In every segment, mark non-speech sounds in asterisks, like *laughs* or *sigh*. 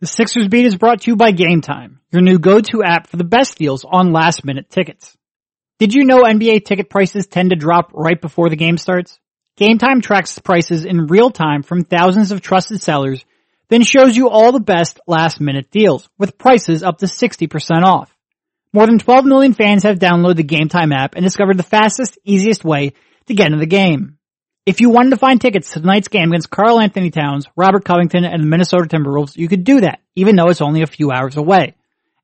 The Sixers Beat is brought to you by Game Time, your new go-to app for the best deals on last minute tickets. Did you know NBA ticket prices tend to drop right before the game starts? Game Time tracks prices in real time from thousands of trusted sellers, then shows you all the best last minute deals with prices up to 60% off. More than 12 million fans have downloaded the Game Time app and discovered the fastest, easiest way to get into the game. If you wanted to find tickets to tonight's game against Karl-Anthony Towns, Robert Covington, and the Minnesota Timberwolves, you could do that, even though it's only a few hours away.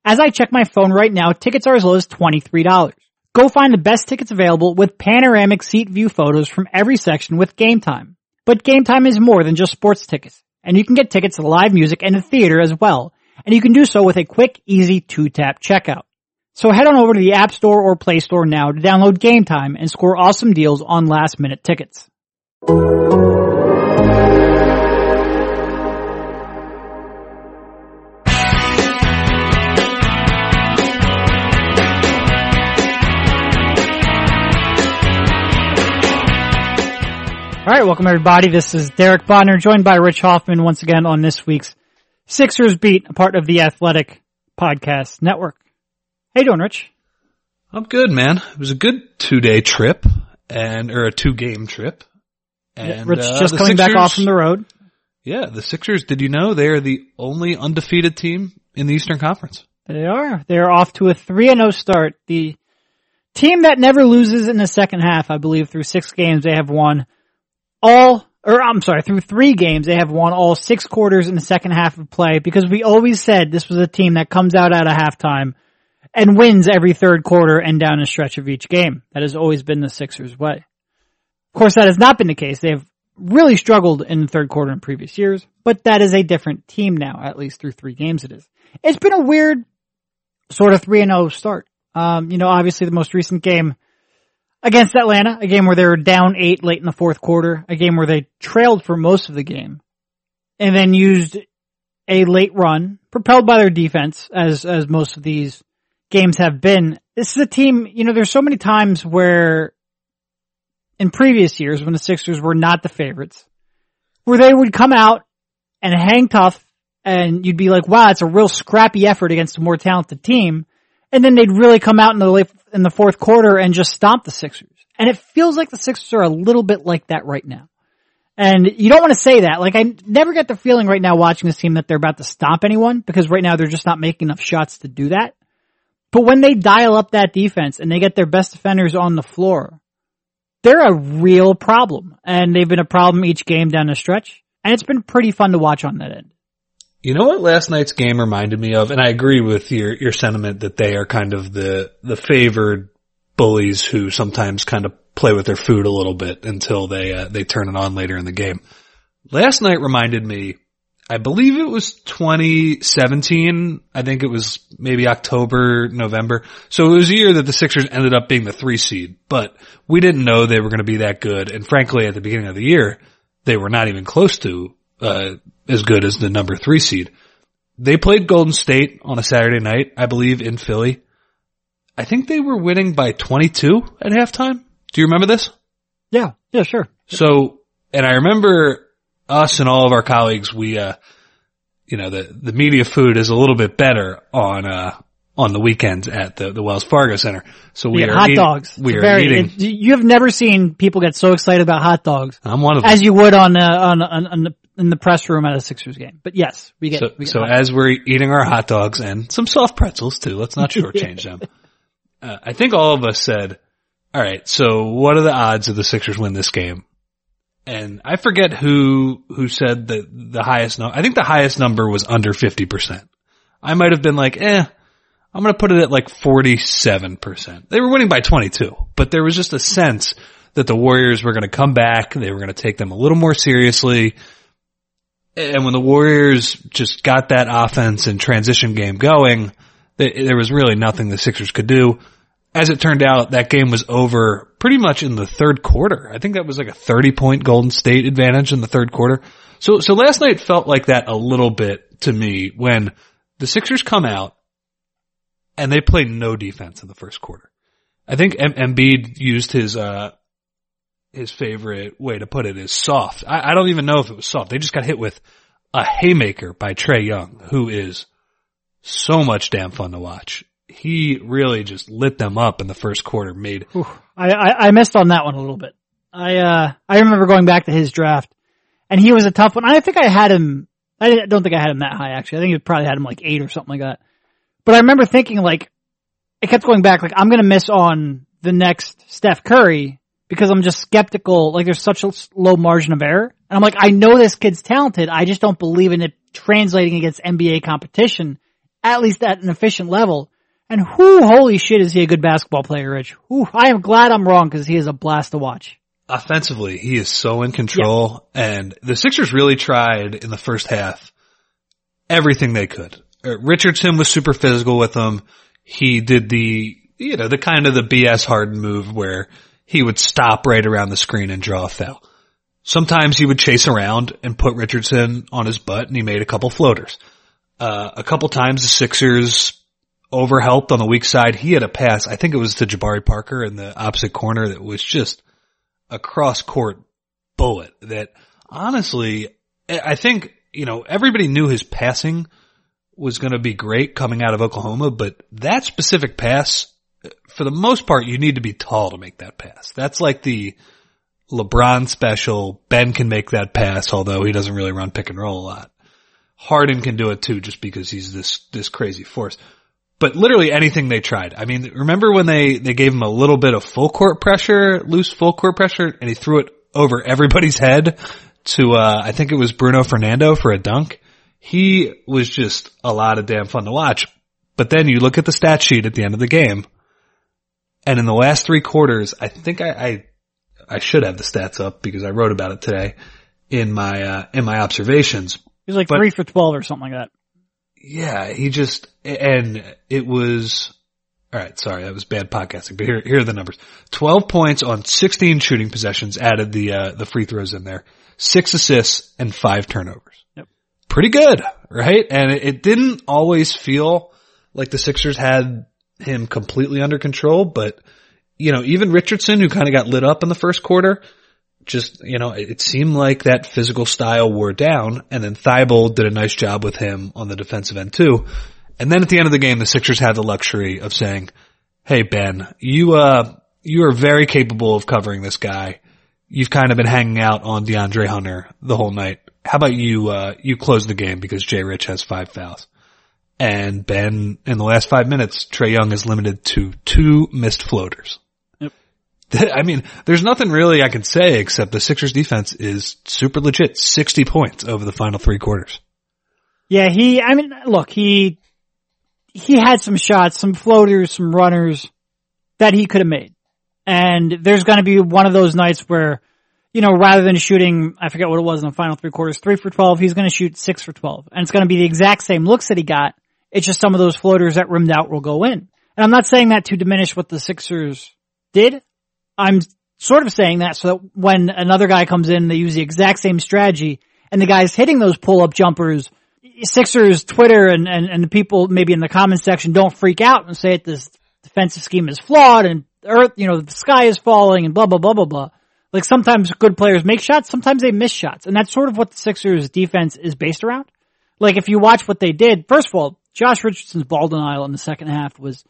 As I check my phone right now, tickets are as low as $23. Go find the best tickets available with panoramic seat view photos from every section with Game Time. But Game Time is more than just sports tickets, and you can get tickets to live music and the theater as well, and you can do so with a quick, easy two-tap checkout. So head on over to the App Store or Play Store now to download Game Time and score awesome deals on last minute tickets. All right, welcome everybody. This is Derek Bodner, joined by Rich Hoffman once again on this week's Sixers Beat, a part of the Athletic Podcast Network. You doing, Rich? I'm good, man. It was a good two day trip and, or a two game trip. And, Rich uh, just coming back off from the road. Yeah, the Sixers, did you know they are the only undefeated team in the Eastern Conference? They are. They're off to a 3 0 start. The team that never loses in the second half, I believe, through six games, they have won all, or I'm sorry, through three games, they have won all six quarters in the second half of play because we always said this was a team that comes out at a halftime and wins every third quarter and down a stretch of each game. That has always been the Sixers way. Of course, that has not been the case. They have really struggled in the third quarter in previous years, but that is a different team now, at least through three games it is. It's been a weird sort of 3 and 0 start. Um, you know, obviously the most recent game against Atlanta, a game where they were down eight late in the fourth quarter, a game where they trailed for most of the game, and then used a late run, propelled by their defense, as, as most of these games have been. This is a team, you know, there's so many times where in previous years when the Sixers were not the favorites, where they would come out and hang tough and you'd be like, wow, it's a real scrappy effort against a more talented team. And then they'd really come out in the late, in the fourth quarter and just stomp the Sixers. And it feels like the Sixers are a little bit like that right now. And you don't want to say that. Like I never get the feeling right now watching this team that they're about to stomp anyone because right now they're just not making enough shots to do that. But when they dial up that defense and they get their best defenders on the floor, they're a real problem. And they've been a problem each game down the stretch. And it's been pretty fun to watch on that end. You know what last night's game reminded me of? And I agree with your, your sentiment that they are kind of the, the favored bullies who sometimes kind of play with their food a little bit until they, uh, they turn it on later in the game. Last night reminded me, I believe it was 2017. I think it was maybe October, November. So it was a year that the Sixers ended up being the three seed, but we didn't know they were going to be that good. And frankly, at the beginning of the year, they were not even close to, uh, as good as the number three seed. They played Golden State on a Saturday night, I believe, in Philly. I think they were winning by 22 at halftime. Do you remember this? Yeah. Yeah, sure. So, and I remember us and all of our colleagues, we, uh, you know, the, the media food is a little bit better on, uh, on the weekends at the, the Wells Fargo Center. So we Yeah, are hot eat- dogs. We It's are very, eating. it- you have never seen people get so excited about hot dogs I'm one of them. as you would on, uh, on, on, on the, in the press room at a Sixers game. But yes, we get, So, we get so as we're eating our hot dogs and some soft pretzels too, let's not *laughs* shortchange them. Uh, I think all of us said, all right, so what are the odds of the Sixers win this game? And I forget who, who said that the highest number, I think the highest number was under 50%. I might have been like, eh, I'm going to put it at like 47%. They were winning by 22, but there was just a sense that the Warriors were going to come back. They were going to take them a little more seriously. And when the Warriors just got that offense and transition game going, there was really nothing the Sixers could do. As it turned out, that game was over pretty much in the third quarter. I think that was like a 30 point Golden State advantage in the third quarter. So, so last night felt like that a little bit to me when the Sixers come out and they play no defense in the first quarter. I think M- Embiid used his, uh, his favorite way to put it is soft. I, I don't even know if it was soft. They just got hit with a haymaker by Trae Young, who is so much damn fun to watch. He really just lit them up in the first quarter, made Whew. I, I, I missed on that one a little bit. I, uh, I remember going back to his draft and he was a tough one. I think I had him, I don't think I had him that high actually. I think you probably had him like eight or something like that. But I remember thinking like, it kept going back like, I'm gonna miss on the next Steph Curry because I'm just skeptical. Like there's such a low margin of error. And I'm like, I know this kid's talented. I just don't believe in it translating against NBA competition, at least at an efficient level. And who, holy shit, is he a good basketball player, Rich? Whoo, I am glad I'm wrong because he is a blast to watch. offensively, he is so in control and the Sixers really tried in the first half everything they could. Uh, Richardson was super physical with him. He did the, you know, the kind of the BS Harden move where he would stop right around the screen and draw a foul. Sometimes he would chase around and put Richardson on his butt and he made a couple floaters. Uh, a couple times the Sixers overhelped on the weak side. He had a pass, I think it was to Jabari Parker in the opposite corner that was just a cross court bullet that honestly, I think, you know, everybody knew his passing was going to be great coming out of Oklahoma, but that specific pass, for the most part, you need to be tall to make that pass. That's like the LeBron special. Ben can make that pass, although he doesn't really run pick and roll a lot. Harden can do it too, just because he's this, this crazy force. But literally anything they tried. I mean, remember when they, they gave him a little bit of full court pressure, loose full court pressure, and he threw it over everybody's head to, uh, I think it was Bruno Fernando for a dunk. He was just a lot of damn fun to watch. But then you look at the stat sheet at the end of the game, and in the last three quarters, I think I, I, I should have the stats up because I wrote about it today in my, uh, in my observations. He was like But- three for 12 or something like that. Yeah, he just, and it was, alright, sorry, that was bad podcasting, but here, here are the numbers. 12 points on 16 shooting possessions, added the, uh, the free throws in there. Six assists and five turnovers. Yep. Pretty good, right? And it, it didn't always feel like the Sixers had him completely under control, but, you know, even Richardson, who kind of got lit up in the first quarter, just, you know, it, seemed like that physical style wore down and then Thybulle did a nice job with him on the defensive end too. And then at the end of the game, the Sixers had the luxury of saying, Hey Ben, you, uh, you are very capable of covering this guy. You've kind of been hanging out on De'Andre Hunter the whole night. How about you, uh, you close the game because Jay Rich has five fouls. And Ben, in the last five minutes, Trae Young is limited to two missed floaters. *laughs* I mean, there's nothing really I can say except the Sixers defense is super legit. 60 points over the final three quarters. Yeah, he, I mean, look, he, he had some shots, some floaters, some runners that he could have made. And there's going to be one of those nights where, you know, rather than shooting, I forget what it was in the final three quarters, three for 12, he's going to shoot six for 12. And it's going to be the exact same looks that he got. It's just some of those floaters that rimmed out will go in. And I'm not saying that to diminish what the Sixers did. I'm sort of saying that so that when another guy comes in, they use the exact same strategy and the guy's hitting those pull-up jumpers, Sixers Twitter and, and, and the people maybe in the comment section don't freak out and say that this defensive scheme is flawed and earth, you know, the sky is falling and blah, blah, blah, blah, blah. Like sometimes good players make shots, sometimes they miss shots. And that's sort of what the Sixers defense is based around. Like if you watch what they did, first of all, Josh Richardson's ball denial in the second half was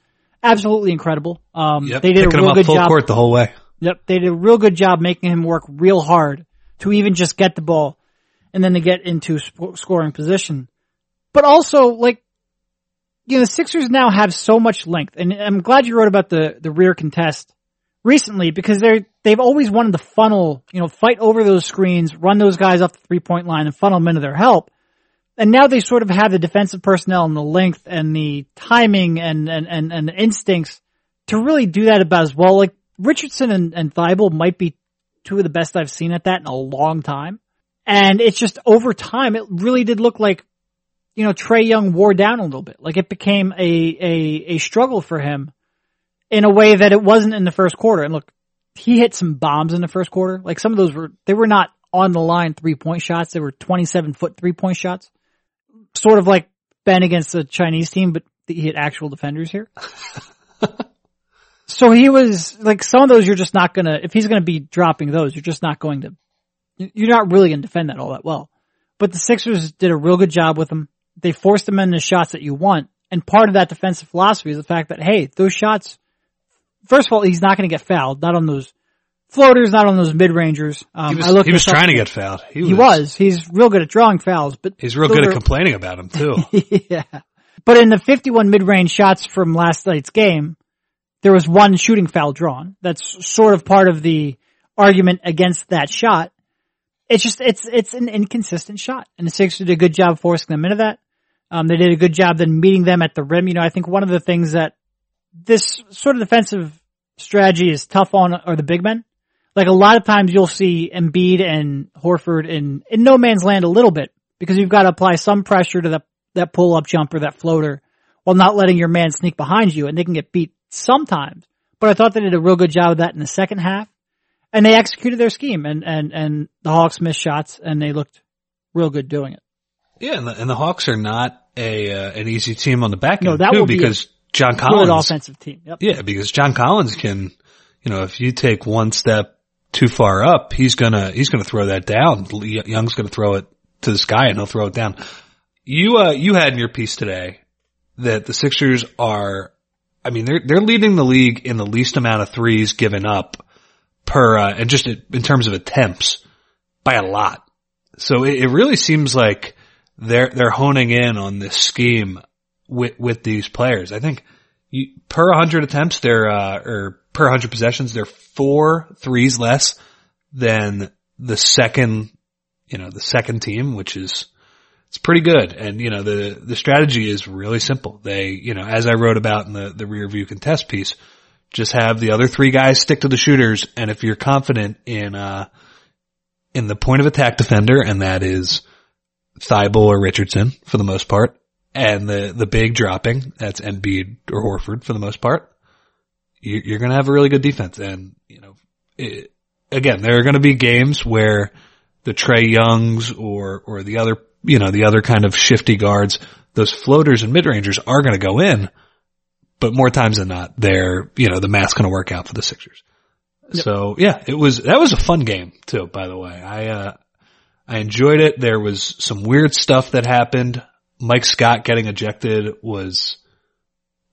absolutely incredible. Um, Yep. they did a real up good full job. court the whole way. Yep, they did a real good job making him work real hard to even just get the ball and then to get into sp- scoring position. But also, like, you know, the Sixers now have so much length, and I'm glad you wrote about the the rear contest recently because they're they've always wanted to funnel, you know, fight over those screens, run those guys off the three point line, and funnel them into their help. And now they sort of have the defensive personnel and the length and the timing and and and, and the instincts to really do that about as well. Like Richardson and, and Thybulle might be two of the best I've seen at that in a long time. And it's just over time, it really did look like, you know, Trae Young wore down a little bit. Like it became a, a, a struggle for him in a way that it wasn't in the first quarter. And look, he hit some bombs in the first quarter. Like some of those were, they were not on the line three point shots. They were 27 foot three point shots. Sort of like Ben against the Chinese team, but he had actual defenders here. So he was like some of those you're just not gonna if he's gonna be dropping those you're just not going to you're not really gonna defend that all that well. but the Sixers did a real good job with them. They forced them into shots that you want. And part of that defensive philosophy is the fact that, hey, those shots, first of all, he's not going to get fouled, not on those floaters, not on those mid rangers. Um, He was, I looked he was up. trying to get fouled. He was. He was. He's real good at drawing fouls, but He's real good at complaining about him too. *laughs* yeah. But in the 51 mid-range shots from last night's game, there was one shooting foul drawn. That's sort of part of the argument against that shot. It's just, it's, it's an inconsistent shot. And the Sixers did a good job forcing them into that. Um, they did a good job then meeting them at the rim. You know, I think one of the things that this sort of defensive strategy is tough on are the big men. Like a lot of times you'll see Embiid and Horford in, in no man's land a little bit because you've got to apply some pressure to the, that pull up jumper, that floater while not letting your man sneak behind you and they can get beat sometimes. But I thought they did a real good job of that in the second half and they executed their scheme and, and, and the Hawks missed shots and they looked real good doing it. Yeah, and the, and the Hawks are not a uh, an easy team on the back No, end that too be a because John Good Collins. offensive team. Yep. Yeah, because John Collins can, you know, if you take one step too far up, he's gonna he's gonna throw that down. Young's gonna throw it to the sky and he'll throw it down. You uh you had in your piece today that the Sixers are, I mean, they're they're leading the league in the least amount of threes given up per uh, and just in terms of attempts by a lot. So it, it really seems like they're they're honing in on this scheme with with these players. I think you, per 100 attempts, they're uh, or per 100 possessions, they're four threes less than the second, you know, the second team, which is it's pretty good. And you know, the the strategy is really simple. They, you know, as I wrote about in the the rear view contest piece, just have the other three guys stick to the shooters, and if you're confident in uh in the point of attack defender, and that is Thybulle or Richardson for the most part, and the the big dropping, that's Embiid or Horford for the most part. You, you're going to have a really good defense, and you know, it, again, there are going to be games where the Trae Youngs or or the other, you know, the other kind of shifty guards, those floaters and mid rangers are going to go in, but more times than not, they're you know the math's going to work out for the Sixers. So yeah, it was that was a fun game too. By the way, I uh, I enjoyed it. There was some weird stuff that happened. Mike Scott getting ejected was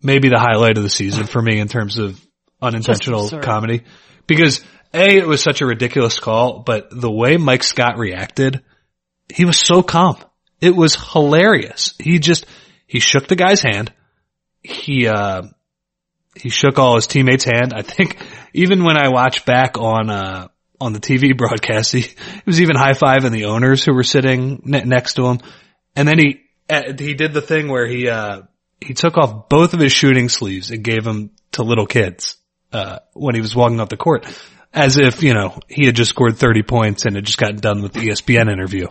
maybe the highlight of the season for me in terms of unintentional comedy because a it was such a ridiculous call, but the way Mike Scott reacted, he was so calm. It was hilarious. He just he shook the guy's hand. He uh he shook all his teammates' hand. I think even when I watch back on uh on the TV *laughs* broadcast, he, he was even high fiving the owners who were sitting ne- next to him. And then he uh, he did the thing where he uh he took off both of his shooting sleeves and gave them to little kids uh when he was walking off the court, as if you know he had just scored thirty points and had just gotten done with the ESPN interview.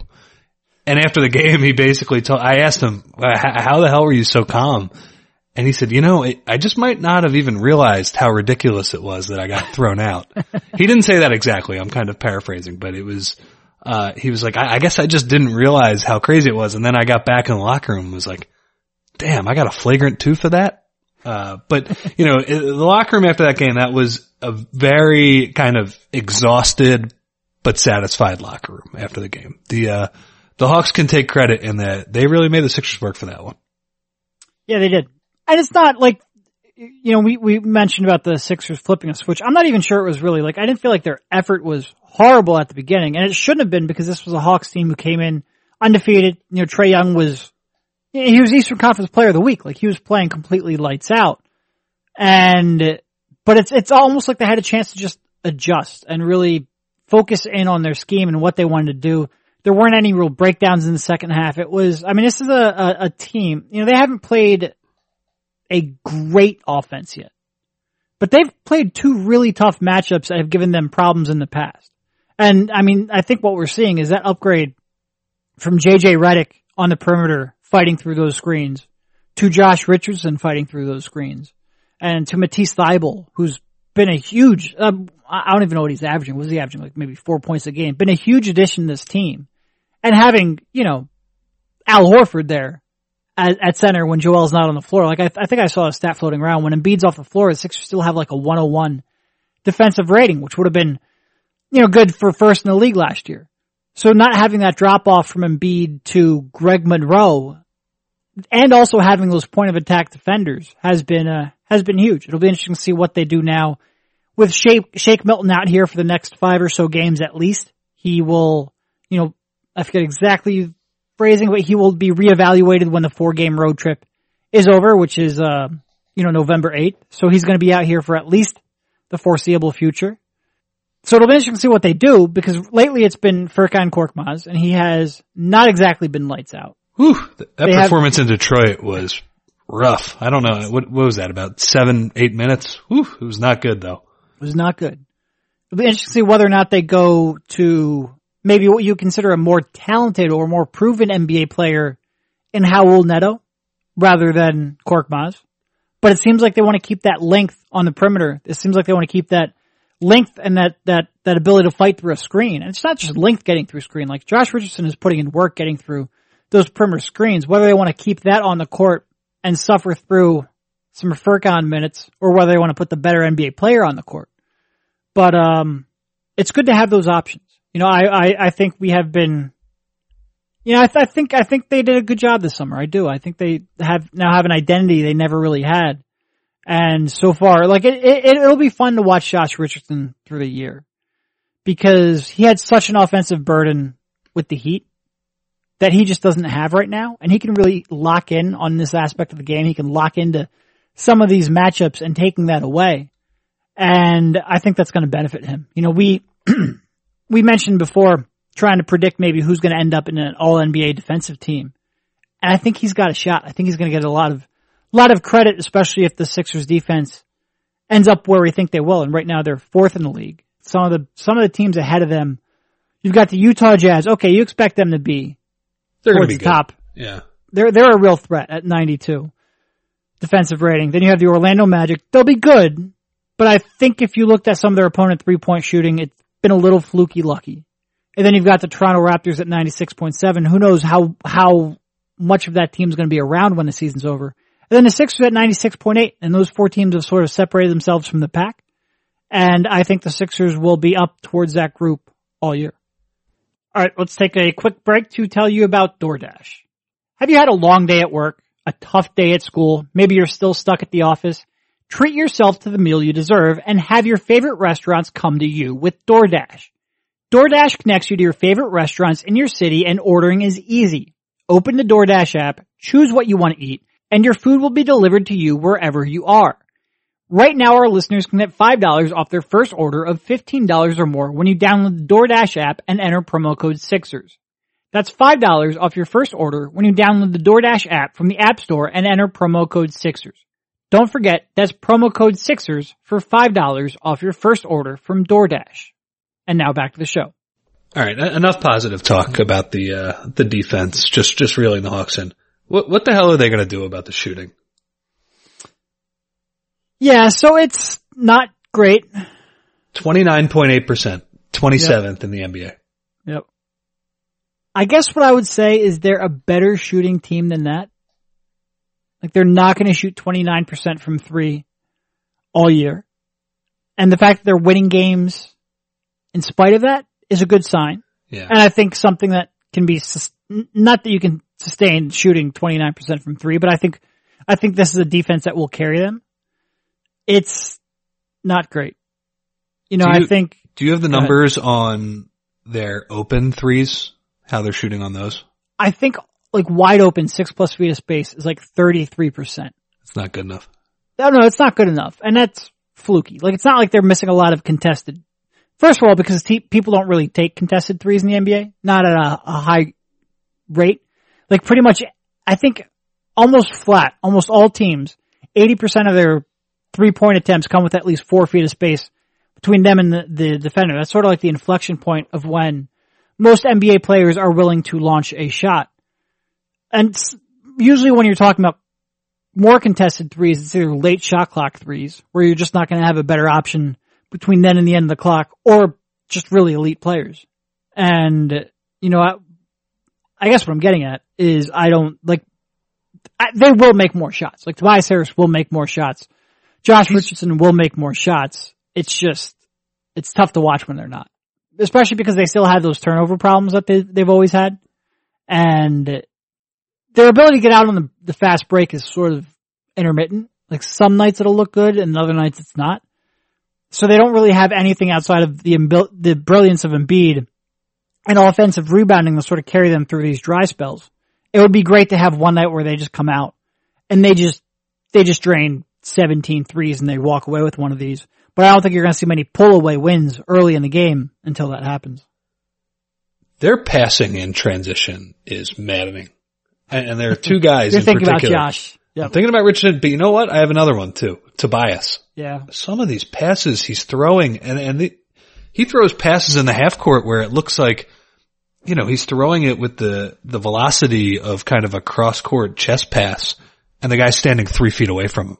And after the game, he basically told, I asked him, "Uh, how the hell were you so calm? And he said, you know, it, I just might not have even realized how ridiculous it was that I got thrown out. *laughs* he didn't say that exactly. I'm kind of paraphrasing, but it was, uh, he was like, I, I guess I just didn't realize how crazy it was. And then I got back in the locker room and was like, damn, I got a flagrant two for that. Uh, but *laughs* you know, the locker room after that game, that was a very kind of exhausted but satisfied locker room after the game. The, uh, the Hawks can take credit in that they really made the Sixers work for that one. Yeah, they did. And it's not like, you know, we, we mentioned about the Sixers flipping a switch. I'm not even sure it was really like, I didn't feel like their effort was horrible at the beginning. And it shouldn't have been because this was a Hawks team who came in undefeated. You know, Trae Young was, he was Eastern Conference player of the week. Like he was playing completely lights out. And, but it's, it's almost like they had a chance to just adjust and really focus in on their scheme and what they wanted to do. There weren't any real breakdowns in the second half. It was, I mean, this is a, a, a team, you know, they haven't played a great offense yet, but they've played two really tough matchups that have given them problems in the past. And I mean, I think what we're seeing is that upgrade from JJ Redick on the perimeter fighting through those screens to Josh Richardson fighting through those screens and to Matisse Thybulle, who's been a huge, um, I don't even know what he's averaging. Was he averaging like maybe four points a game? Been a huge addition to this team. And having, you know, Al Horford there at, at center when Joel's not on the floor. Like I, I think I saw a stat floating around when Embiid's off the floor, the Sixers still have like a 101 defensive rating, which would have been, you know, good for first in the league last year. So not having that drop off from Embiid to Greg Monroe and also having those point of attack defenders has been, uh, has been huge. It'll be interesting to see what they do now with Shake, Shake Milton out here for the next five or so games at least. He will, you know, I forget exactly phrasing, but he will be reevaluated when the four game road trip is over, which is, uh, you know, November 8th. So he's going to be out here for at least the foreseeable future. So it'll be interesting to see what they do because lately it's been Furkan Korkmaz and he has not exactly been lights out. Whew, that they performance have, in Detroit was rough. I don't know. What, what was that? About seven, eight minutes? Whew, it was not good though. It was not good. It'll be interesting to see whether or not they go to maybe what you consider a more talented or more proven NBA player in Raul Neto rather than Korkmaz. But it seems like they want to keep that length on the perimeter. It seems like they want to keep that length and that, that, that ability to fight through a screen. And it's not just length getting through screen. Like Josh Richardson is putting in work getting through those perimeter screens, whether they want to keep that on the court and suffer through some Furkan minutes or whether they want to put the better NBA player on the court. But, um, it's good to have those options. You know, I, I, I think we have been, you know, I, th- I think, I think they did a good job this summer. I do. I think they have now have an identity they never really had. And so far, like it, it, it'll be fun to watch Josh Richardson through the year because he had such an offensive burden with the Heat that he just doesn't have right now. And he can really lock in on this aspect of the game. He can lock into some of these matchups and taking that away. And I think that's going to benefit him. You know, we, *clears throat* we mentioned before trying to predict maybe who's going to end up in an all NBA defensive team. And I think he's got a shot. I think he's going to get a lot of, lot of credit, especially if the Sixers defense ends up where we think they will. And right now they're fourth in the league. Some of the, some of the teams ahead of them, you've got the Utah Jazz. Okay. You expect them to be they're towards be the top. Yeah. They're, they're a real threat at 92 defensive rating. Then you have the Orlando Magic. They'll be good, but I think if you looked at some of their opponent three point shooting, it's been a little fluky lucky. And then you've got the Toronto Raptors at 96.7. Who knows how, how much of that team's going to be around when the season's over. And then the Sixers at 96.8. And those four teams have sort of separated themselves from the pack. And I think the Sixers will be up towards that group all year. All right, let's take a quick break to tell you about DoorDash. Have you had a long day at work, a tough day at school, maybe you're still stuck at the office? Treat yourself to the meal you deserve and have your favorite restaurants come to you with DoorDash. DoorDash connects you to your favorite restaurants in your city and ordering is easy. Open the DoorDash app, choose what you want to eat, and your food will be delivered to you wherever you are. Right now our listeners can get $5 off their first order of $15 or more when you download the DoorDash app and enter promo code SIXERS. That's $5 off your first order when you download the DoorDash app from the App Store and enter promo code SIXERS. Don't forget, that's promo code SIXERS for $5 off your first order from DoorDash. And now back to the show. All right, enough positive talk about the uh, the defense. Just just reeling the Hawks in. What what the hell are they going to do about the shooting? Yeah, so it's not great. 29.8%, 27th yep. in the NBA. Yep. I guess what I would say is they're a better shooting team than that. Like they're not going to shoot 29% from three all year. And the fact that they're winning games in spite of that is a good sign. Yeah. And I think something that can be, not that you can sustain shooting 29% from three, but I think, I think this is a defense that will carry them it's not great. You know, you, I think. Do you have the numbers on their open threes? How they're shooting on those? I think like wide open six plus feet of space is like 33%. It's not good enough. No, no, it's not good enough. And that's fluky. Like it's not like they're missing a lot of contested. First of all, because te- people don't really take contested threes in the NBA, not at a, a high rate. Like pretty much, I think almost flat, almost all teams, 80% of their three point attempts come with at least four feet of space between them and the, the defender. That's sort of like the inflection point of when most NBA players are willing to launch a shot. And usually when you're talking about more contested threes, it's either late shot clock threes, where you're just not going to have a better option between then and the end of the clock, or just really elite players. And, you know, I, I guess what I'm getting at is I don't, like, I, they will make more shots. Like Tobias Harris will make more shots Josh Richardson will make more shots. It's just, it's tough to watch when they're not. especially because they still have those turnover problems that they, they've always had. And their ability to get out on the, the fast break is sort of intermittent. Like some nights it'll look good and other nights it's not. So they don't really have anything outside of the, the brilliance of Embiid and offensive rebounding to sort of carry them through these dry spells. It would be great to have one night where they just come out and they just, they just drain 17 threes and they walk away with one of these. But I don't think you're going to see many pull away wins early in the game until that happens. Their passing in transition is maddening. And, and there are two *laughs* guys you're in thinking particular. about Josh. Yep. I'm thinking about Richardson, but you know what? I have another one too. Tobias. Yeah. Some of these passes he's throwing and, and the, he throws passes in the half court where it looks like, you know, he's throwing it with the, the velocity of kind of a cross court chest pass and the guy's standing three feet away from him.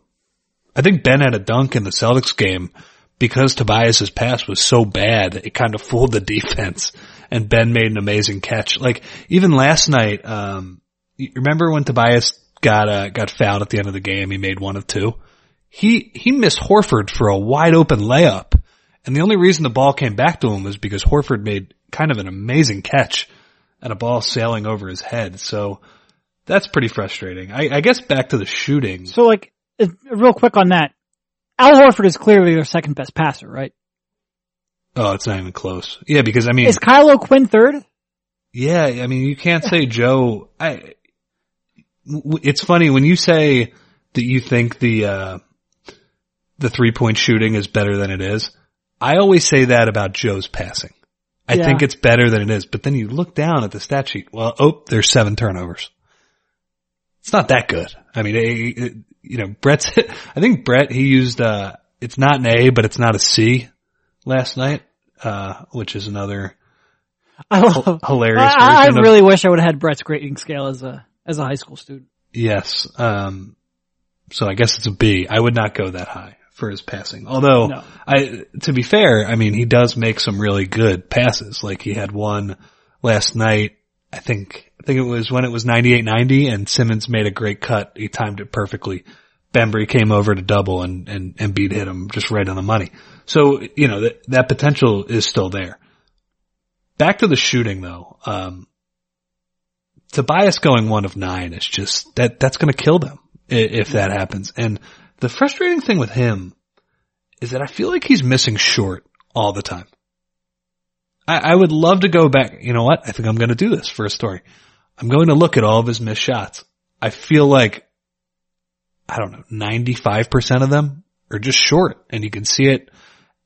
I think Ben had a dunk in the Celtics game because Tobias's pass was so bad, it kind of *laughs* fooled the defense and Ben made an amazing catch. Like even last night, um, remember when Tobias got, uh, got fouled at the end of the game? He made one of two. He, he missed Horford for a wide open layup. And the only reason the ball came back to him was because Horford made kind of an amazing catch and a ball sailing over his head. So that's pretty frustrating. I, I guess back to the shooting. So like, real quick on that. Al Horford is clearly their second best passer, right? Oh, it's not even close. Yeah, because I mean, is Kyle Quinn third? Yeah, I mean, you can't say Joe. I. It's funny when you say that you think the uh, the three point shooting is better than it is. I always say that about Joe's passing. I Yeah. think it's better than it is, but then you look down at the stat sheet. Well, oh, there's seven turnovers. It's not that good. I mean, it, it- you know, Brett's. *laughs* I think Brett he used. uh It's not an A, but it's not a C last night, uh, which is another I love. hilarious. I, I version of- really wish I would have had Brett's grading scale as a as a high school student. Yes. Um, so I guess it's a B. I would not go that high for his passing. Although, No. I, to be fair, I mean, he does make some really good passes. Like he had one last night. I think, I think it was when it was 98-90 and Simmons made a great cut. He timed it perfectly. Bembry came over to double and, and, and beat hit him just right on the money. So, you know, that, that potential is still there. Back to the shooting though. Um, Tobias going one of nine is just that that's going to kill them if that happens. And the frustrating thing with him is that I feel like he's missing short all the time. I, I would love to go back. You know what? I think I'm going to do this for a story. I'm going to look at all of his missed shots. I feel like I don't know, 95% of them are just short and you can see it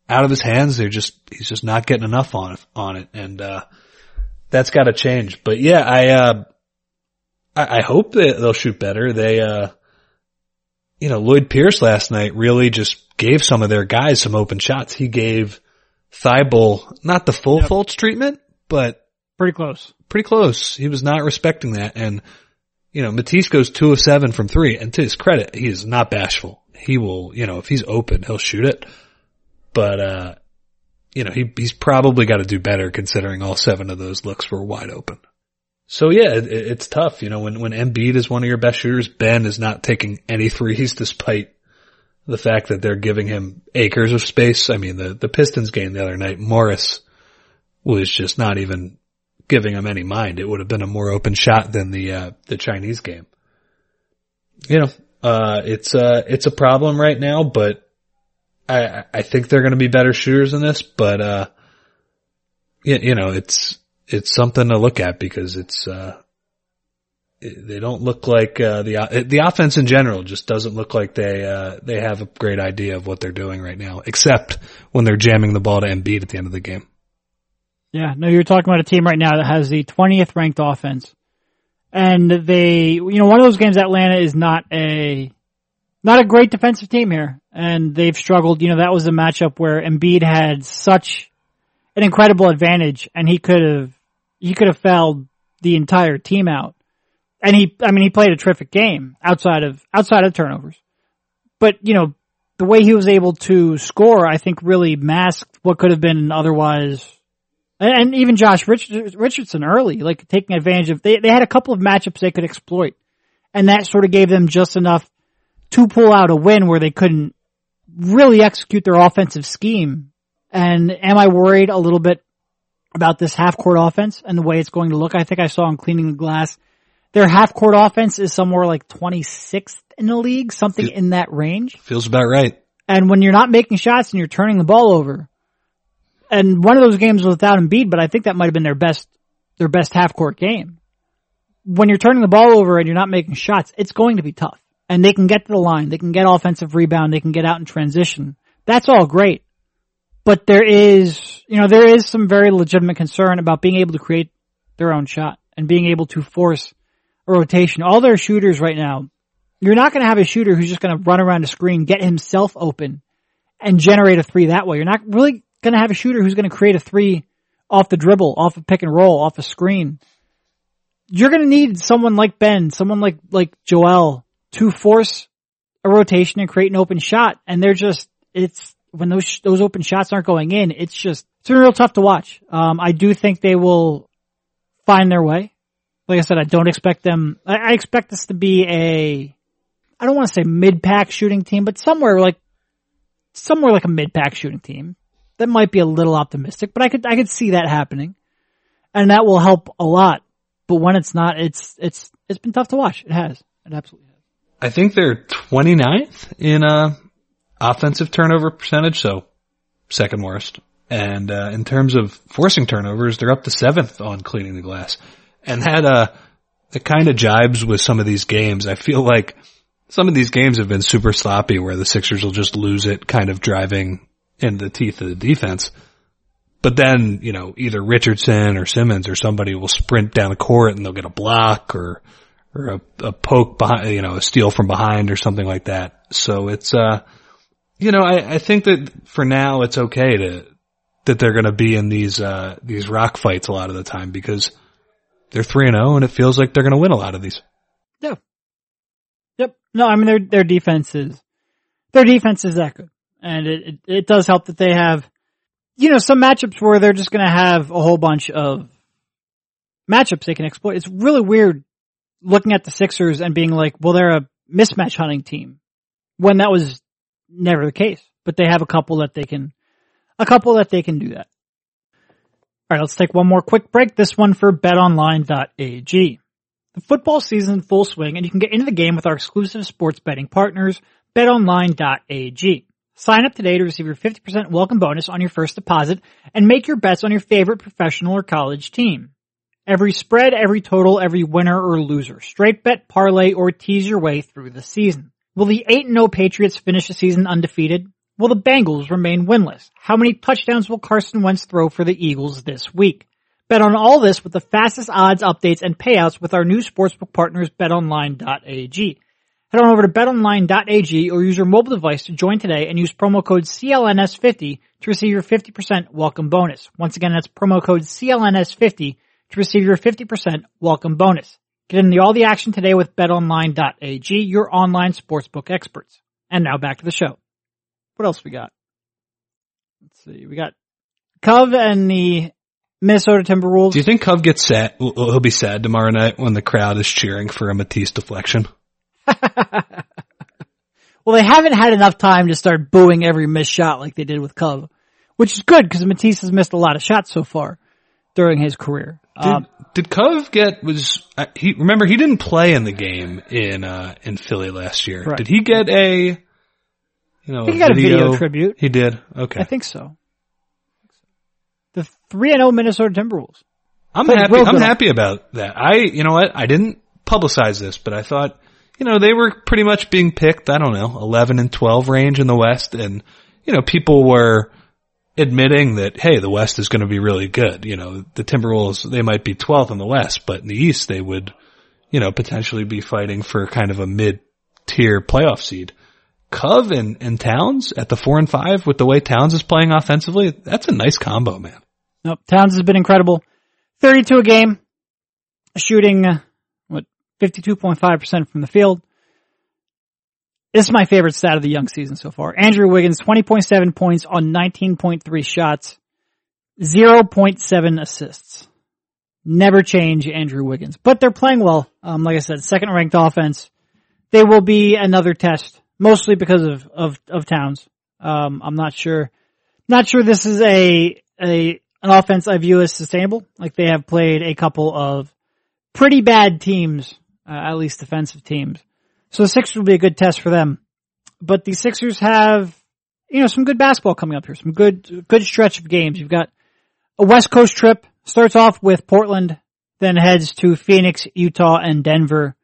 out of his hands. They're just, he's just not getting enough on it, on it. And, uh, that's got to change. But yeah, I, uh, I, I hope that they'll shoot better. They, uh, you know, Lloyd Pierce last night really just gave some of their guys some open shots. He gave Thybulle not the full Yep. Fultz treatment, but Pretty close. pretty close. He was not respecting that. And, you know, Matisse goes two of seven from three. And to his credit, he is not bashful. He will, you know, if he's open, he'll shoot it. But, uh, you know, he, he's probably got to do better considering all seven of those looks were wide open. So yeah, it, it- it's tough. You know, when, when Embiid is one of your best shooters, Ben is not taking any threes *laughs* despite the fact that they're giving him acres of space. I mean, the, the Pistons game the other night, Morris was just not even giving him any mind. It would have been a more open shot than the, uh, the Chinese game. You know, uh, it's, uh, it's a problem right now, but I, I- think they're going to be better shooters than this, but, uh, you, you know, it's, it's something to look at because it's, uh, they don't look like, uh, the, the offense in general just doesn't look like they, uh, they have a great idea of what they're doing right now, except when they're jamming the ball to Embiid at the end of the game. Yeah, no, you're talking about a team right now that has the 20th ranked offense. And they, you know, one of those games, Atlanta is not a, not a great defensive team here. And they've struggled. You know, that was a matchup where Embiid had such an incredible advantage and he could have, he could have fouled the entire team out. And he, I mean, he played a terrific game outside of, outside of turnovers. But, you know, the way he was able to score, I think really masked what could have been otherwise and, even Josh Rich, Richardson early, like taking advantage of, they, they had a couple of matchups they could exploit. And that sort of gave them just enough to pull out a win where they couldn't really execute their offensive scheme. And am I worried a little bit about this half court offense and the way it's going to look. I think I saw on cleaning the glass. Their half court offense is somewhere like 26th in the league, something in that range. Feels about right. And when you're not making shots and you're turning the ball over, and one of those games was without Embiid, but I think that might have been their best, their best half court game. When you're turning the ball over and you're not making shots, it's going to be tough. And they can get to the line, they can get offensive rebound, they can get out in transition. That's all great. But there is, you know, there is some very legitimate concern about being able to create their own shot and being able to force a rotation. All their shooters right now, you're not going to have a shooter who's just going to run around the screen, get himself open and generate a three that way. You're not really going to have a shooter who's going to create a three off the dribble, off a pick and roll, off a screen. You're going to need someone like Ben, someone like, like Joel to force a rotation and create an open shot. And they're just, it's, when those, those open shots aren't going in, it's just, it's been real tough to watch. Um, I do think they will find their way. Like I said, I don't expect them, I, I expect this to be a, I don't want to say mid-pack shooting team, but somewhere like, somewhere like a mid-pack shooting team. That might be a little optimistic, but I could, I could see that happening. And that will help a lot. But when it's not, it's, it's, it's been tough to watch. It has. It absolutely has. I think they're 29th in, uh, offensive turnover percentage, so second worst. And, uh, in terms of forcing turnovers, they're up to seventh on cleaning the glass. And that, uh, it kind of jibes with some of these games. I feel like some of these games have been super sloppy where the Sixers will just lose it kind of driving in the teeth of the defense. But then, you know, either Richardson or Simmons or somebody will sprint down the court and they'll get a block or, or a, a poke behind, you know, a steal from behind or something like that. So it's, uh, you know, I, I think that for now it's okay to, that they're going to be in these, uh, these rock fights a lot of the time because they're 3 and 0 and it feels like they're going to win a lot of these. Yeah. Yep. No, I mean, their, their defense is, their defense is that good and it, it, it does help that they have, you know, some matchups where they're just going to have a whole bunch of matchups they can exploit. It's really weird looking at the Sixers and being like, well, they're a mismatch hunting team when that was never the case, but they have a couple that they can, a couple that they can do that. All right, let's take one more quick break. This one for betonline.ag. The football season in full swing and you can get into the game with our exclusive sports betting partners, betonline.ag. Sign up today to receive your 50% welcome bonus on your first deposit and make your bets on your favorite professional or college team. Every spread, every total, every winner or loser. Straight bet, parlay, or tease your way through the season. Will the 8-0 Patriots finish the season undefeated? Will the Bengals remain winless? How many touchdowns will Carson Wentz throw for the Eagles this week? Bet on all this with the fastest odds, updates, and payouts with our new sportsbook partners betonline.ag. Head on over to betonline.ag or use your mobile device to join today and use promo code CLNS50 to receive your 50% welcome bonus. Once again, that's promo code CLNS50 to receive your 50% welcome bonus. Get into all the action today with betonline.ag, your online sportsbook experts. And now back to the show. What else we got? Let's see. We got Cove and the Minnesota Timberwolves. Do you think Cove gets sad? He'll be sad tomorrow night when the crowd is cheering for a Matisse deflection. *laughs* well, they haven't had enough time to start booing every missed shot like they did with Cove, which is good because Matisse has missed a lot of shots so far during his career. Did, um, did Cove get was uh, he? Remember, he didn't play in the game in uh in Philly last year. Right. Did he get a? You know, he got video? a video tribute. He did. Okay, I think so. The three and zero oh Minnesota Timberwolves. I'm happy. I'm happy about that. I, you know what? I didn't publicize this, but I thought you know, they were pretty much being picked, I don't know, 11 and 12 range in the West. And, you know, people were admitting that, hey, the West is going to be really good. You know, the Timberwolves, they might be 12th in the West, but in the East, they would, you know, potentially be fighting for kind of a mid tier playoff seed. Cove and, and Towns at the four and five with the way Towns is playing offensively, that's a nice combo, man. Nope. Towns has been incredible. 32 a game, shooting, uh, 52.5% from the field. This is my favorite stat of the young season so far. Andrew Wiggins, 20.7 points on 19.3 shots, 0.7 assists. Never change Andrew Wiggins, but they're playing well. Um, like I said, second ranked offense. They will be another test, mostly because of, of, of Towns. Um, I'm not sure, not sure this is a, a an offense I view as sustainable. Like they have played a couple of pretty bad teams, uh, at least defensive teams. So the Sixers will be a good test for them. But the Sixers have, you know, some good basketball coming up here. Some good, good stretch of games. You've got a West Coast trip. Starts off with Portland, then heads to Phoenix, Utah, and Denver.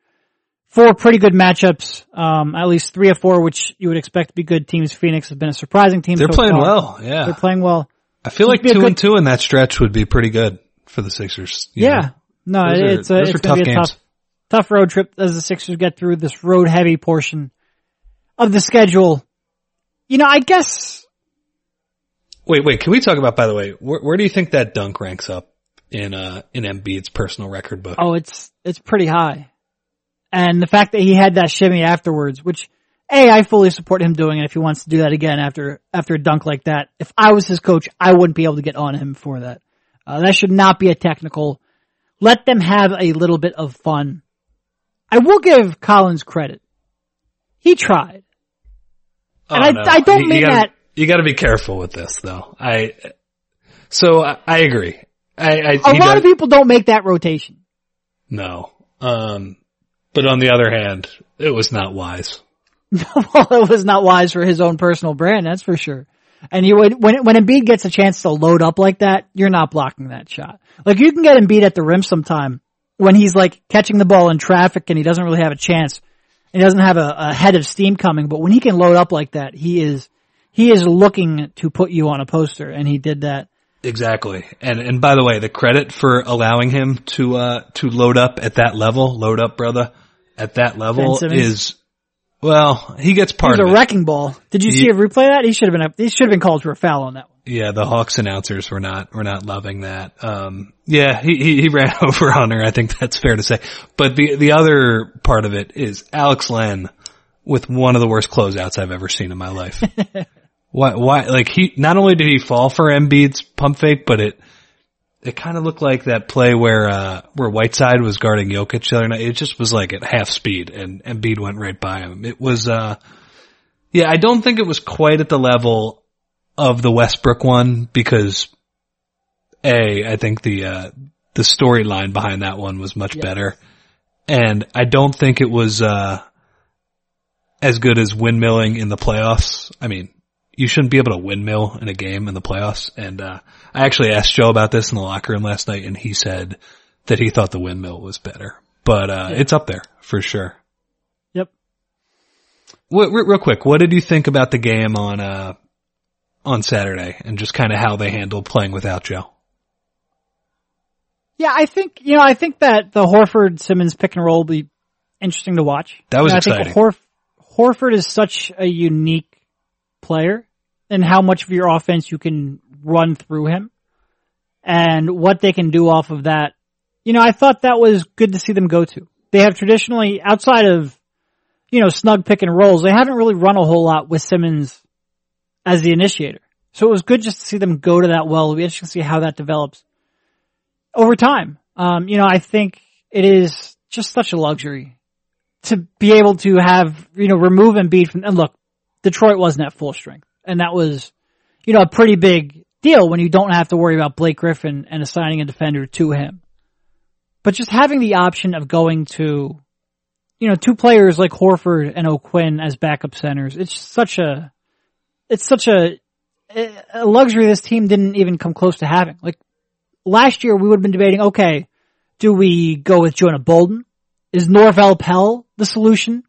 Four pretty good matchups, um, at least three or four, which you would expect to be good teams. Phoenix has been a surprising team. They're so playing far. well. Yeah. They're playing well. I feel like two good- and two in that stretch would be pretty good for the Sixers. Yeah. know? No, are- it's a, it's gonna tough be a games. tough, tough road trip as the Sixers get through this road heavy portion of the schedule. You know, I guess, Wait, wait. Can we talk about, by the way, where, where do you think that dunk ranks up in, uh, in Embiid's personal record book? oh, it's, it's pretty high. And the fact that he had that shimmy afterwards, which, A, I fully support him doing it if he wants to do that again after, after a dunk like that. If I was his coach, I wouldn't be able to get on him for that. Uh, that should not be a technical. Let them have a little bit of fun. I will give Collins credit. He tried. and I- I don't Oh, You- you mean gotta- that- You gotta be careful with this though. I, so I, I agree. I, I A lot does- of people don't make that rotation. No. Um, but on the other hand, it was not wise. *laughs* well, it was not wise for his own personal brand, that's for sure. And you would, when, when Embiid gets a chance to load up like that, you're not blocking that shot. Like you can get Embiid at the rim sometime when he's like catching the ball in traffic and he doesn't really have a chance. He doesn't have a, a head of steam coming, but when he can load up like that, he is, he is looking to put you on a poster and he did that. Exactly. And, and by the way, the credit for allowing him to, uh, to load up at that level, load up brother, at that level is, well, he gets part was of a wrecking ball. Did you see a replay of that? He should have been, a, he should have been called for a foul on that one. Yeah, the Hawks announcers were not were not loving that. Um, yeah, he, he he *laughs* ran over Hunter. I think that's fair to say. But the the other part of it is Alex Len with one of the worst closeouts I've ever seen in my life. *laughs* why why like he not only did he fall for Embiid's pump fake, but it it kind of looked like that play where uh where Whiteside was guarding Jokic the other night. It just was like at half speed, and Embiid went right by him. It was uh yeah, I don't think it was quite at the level of the Westbrook one because a I think the uh, the storyline behind that one was much better, and I don't think it was uh, as good as windmilling in the playoffs. I mean, you shouldn't be able to windmill in a game in the playoffs. And uh, I actually asked Joe about this in the locker room last night, and he said that he thought the windmill was better, but uh, Yeah. it's up there for sure. Yep. What, re- real quick, what did you think about the game on uh on Saturday and just kind of how they handled playing without Joe? Yeah, I think, you know, I think that the Horford Simmons pick and roll will be interesting to watch. That was And I exciting. think Horf- Horford is such a unique player and how much of your offense you can run through him and what they can do off of that. You know, I thought that was good to see them go to. They have traditionally, outside of, you know, snug pick and rolls, they haven't really run a whole lot with Simmons as the initiator. So it was good just to see them go to that well. Interesting to see how that develops over time. Um, you know, I think it is just such a luxury to be able to have, you know, remove Embiid from, and look, Detroit wasn't at full strength. And that was, you know, a pretty big deal when you don't have to worry about Blake Griffin and assigning a defender to him. But just having the option of going to, you know, two players like Horford and O'Quinn as backup centers, it's such a, it's such a, a luxury this team didn't even come close to having. Like last year we would have been debating, okay, do we go with Jonah Bolden? Is Norvel Pelle the solution?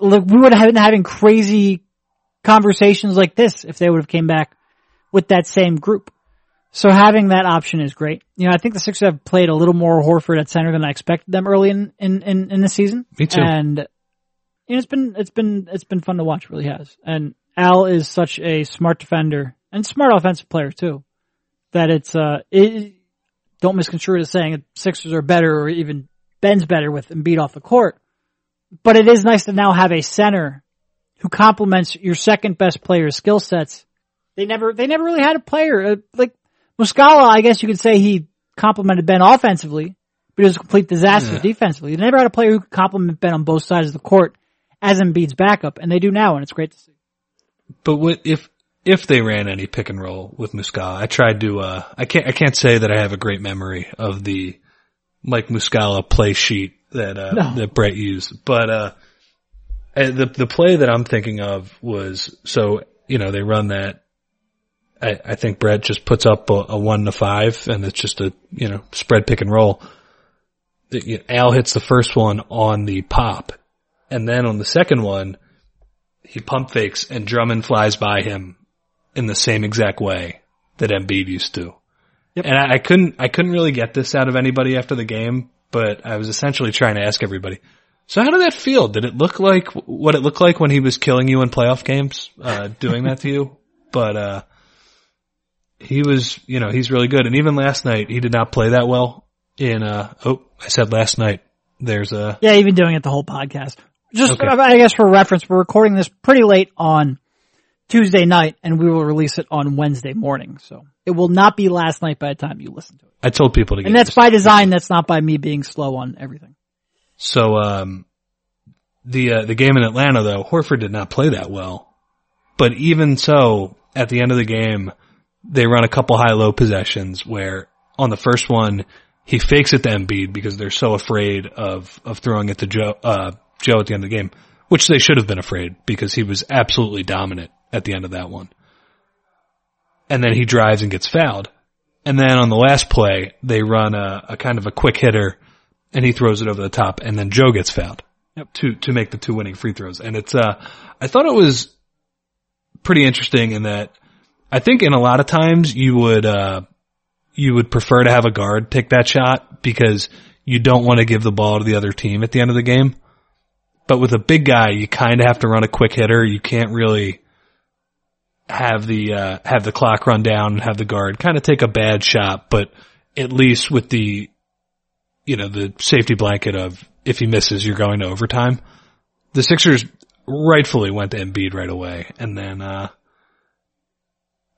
Like we would have been having crazy conversations like this if they would have came back with that same group. So having that option is great. You know, I think the Sixers have played a little more Horford at center than I expected them early in, in, in, in the season. Me too. And you know, it's been, it's been, it's been fun to watch, it really has. And Al is such a smart defender and smart offensive player too, that it's, uh, it, don't misconstrue it as saying that Sixers are better or even Ben's better with Embiid off the court. But it is nice to now have a center who complements your second best player's skill sets. They never, they never really had a player, uh, like Muscala, I guess you could say he complemented Ben offensively, but he was a complete disaster Yeah. defensively. They never had a player who could complement Ben on both sides of the court as Embiid's backup, and they do now, and it's great to see. But what if if they ran any pick and roll with Muscala. I tried to, uh, I can't, I can't say that I have a great memory of the Mike Muscala play sheet that, uh, No. that Brett used, but, uh, the, the play that I'm thinking of was, so, you know, they run that, I, I think Brett just puts up a, a one to five and it's just a, you know, spread pick and roll. The- you know, Al hits the first one on the pop and then on the second one, he pump fakes and Drummond flies by him in the same exact way that Embiid used to. Yep. And I, I couldn't, I couldn't really get this out of anybody after the game, but I was essentially trying to ask everybody. So how did that feel? Did it look like what it looked like when he was killing you in playoff games, uh, doing that to you? *laughs* But, uh, he was, you know, he's really good. And even last night, he did not play that well in, uh, oh, I said last night. There's a, Yeah, even doing it the whole podcast. Just, Okay. I guess for reference, we're recording this pretty late on Tuesday night and we will release it on Wednesday morning. So it will not be last night by the time you listen to it. I told people to get And that's by design. That's not by me being slow on everything. So, um, the, uh, the game in Atlanta though, Horford did not play that well. But even so, at the end of the game, they run a couple high-low possessions where on the first one, he fakes it to Embiid because they're so afraid of, of throwing it to Joe, uh, Joe at the end of the game, which they should have been afraid because he was absolutely dominant at the end of that one. And then he drives and gets fouled. And then on the last play, they run a, a kind of a quick hitter and he throws it over the top and then Joe gets fouled Yep. to, to make the two winning free throws. And it's, uh, I thought it was pretty interesting in that I think in a lot of times you would, uh, you would prefer to have a guard take that shot because you don't want to give the ball to the other team at the end of the game. But with a big guy, you kind of have to run a quick hitter. You can't really have the, uh, have the clock run down and have the guard kind of take a bad shot, but at least with the, you know, the safety blanket of if he misses, you're going to overtime. The Sixers rightfully went to Embiid right away, and then uh,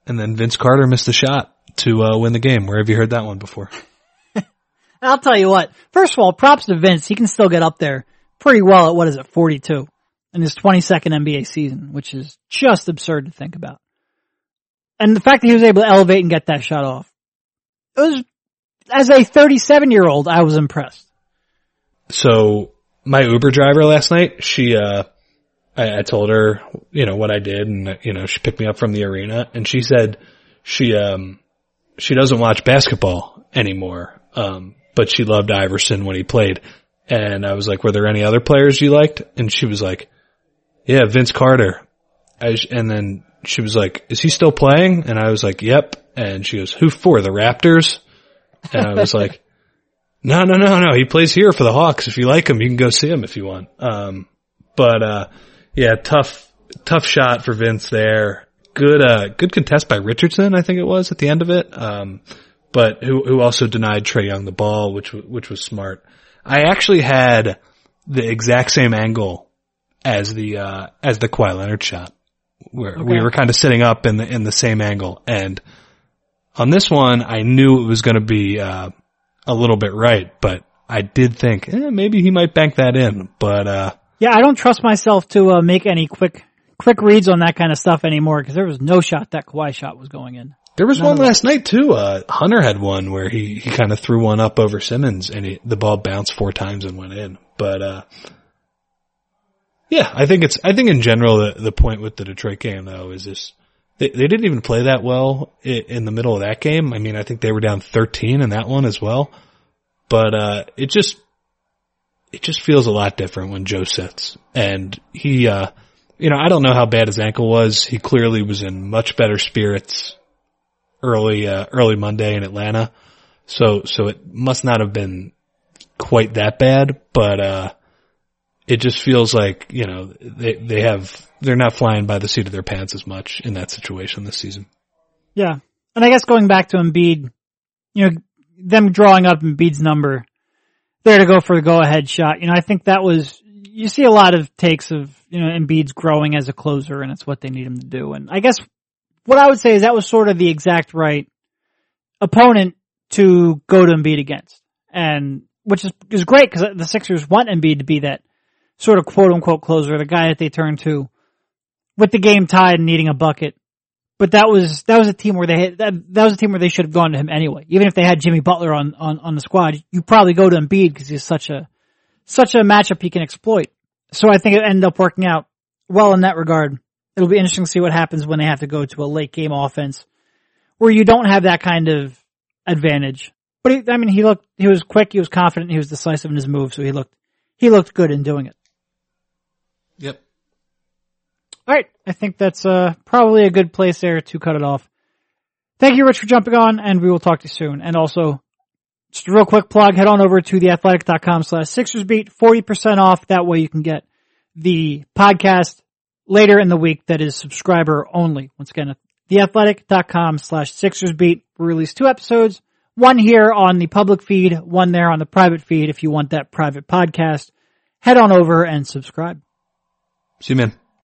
and then Vince Carter missed a shot to uh, win the game. Where have you heard that one before? *laughs* I'll tell you what. First of all, props to Vince. He can still get up there pretty well at what is it, 42 in his 22nd NBA season, which is just absurd to think about. And the fact that he was able to elevate and get that shot off. It was, as a 37 year old, I was impressed. So my Uber driver last night, she uh, I, I told her you know what I did, and you know she picked me up from the arena, and she said she um she doesn't watch basketball anymore, um, but she loved Iverson when he played. And I was like, were there any other players you liked? And she was like, yeah, Vince Carter. And then she was like, is he still playing? And I was like, yep. And she goes, who for? The Raptors? And I was like, no, no, no, no. He plays here for the Hawks. If you like him, you can go see him if you want. Um, but, uh, yeah, tough, tough shot for Vince there. Good, uh, good contest by Richardson, I think it was at the end of it. Um, but who, who also denied Trae Young the ball, which, which was smart. I actually had the exact same angle as the, uh, as the Kawhi Leonard shot where we were kind of sitting up in the, in the same angle. And on this one, I knew it was going to be, uh, a little bit right, but I did think, eh, maybe he might bank that in, but, uh, Yeah, I don't trust myself to uh, make any quick, quick reads on that kind of stuff anymore because there was no shot that Kawhi shot was going in. There was None one last night too. Uh, Hunter had one where he, he kind of threw one up over Simmons and he, the ball bounced four times and went in. But, uh, yeah, I think it's, I think in general the, the point with the Detroit game though is this, they, they didn't even play that well i- in the middle of that game. I mean, I think they were down 13 in that one as well. But, uh, it just, it just feels a lot different when Joe sits and he, uh, you know, I don't know how bad his ankle was. He clearly was in much better spirits early uh, early Monday in Atlanta. So so it must not have been quite that bad, but uh it just feels like, you know, they they have they're not flying by the seat of their pants as much in that situation this season. Yeah. And I guess going back to Embiid, you know, them drawing up Embiid's number there to go for the go ahead shot, you know, I think that was, you see a lot of takes of, you know, Embiid's growing as a closer and it's what they need him to do. And I guess what I would say is that was sort of the exact right opponent to go to Embiid against. And, which is, is great because the Sixers want Embiid to be that sort of quote unquote closer, the guy that they turn to with the game tied and needing a bucket but that was that was a team where they had, that, that was a team where they should have gone to him anyway. Even if they had Jimmy Butler on on on the squad, you probably go to Embiid because he's such a such a matchup he can exploit. So I think it ended up working out well in that regard. It'll be interesting to see what happens when they have to go to a late game offense where you don't have that kind of advantage. But he, I mean, he looked, he was quick, he was confident, he was decisive in his move, so he looked, he looked good in doing it. Yep. Alright, I think that's, uh, probably a good place there to cut it off. Thank you, Rich, for jumping on, and we will talk to you soon. And also, just a real quick plug, head on over to theathletic.com slash Sixers beat, 40% off. That way you can get the podcast later in the week that is subscriber only. Once again, theathletic.com slash Sixers beat. We release two episodes, one here on the public feed, one there on the private feed. If you want that private podcast, head on over and subscribe. See you, man.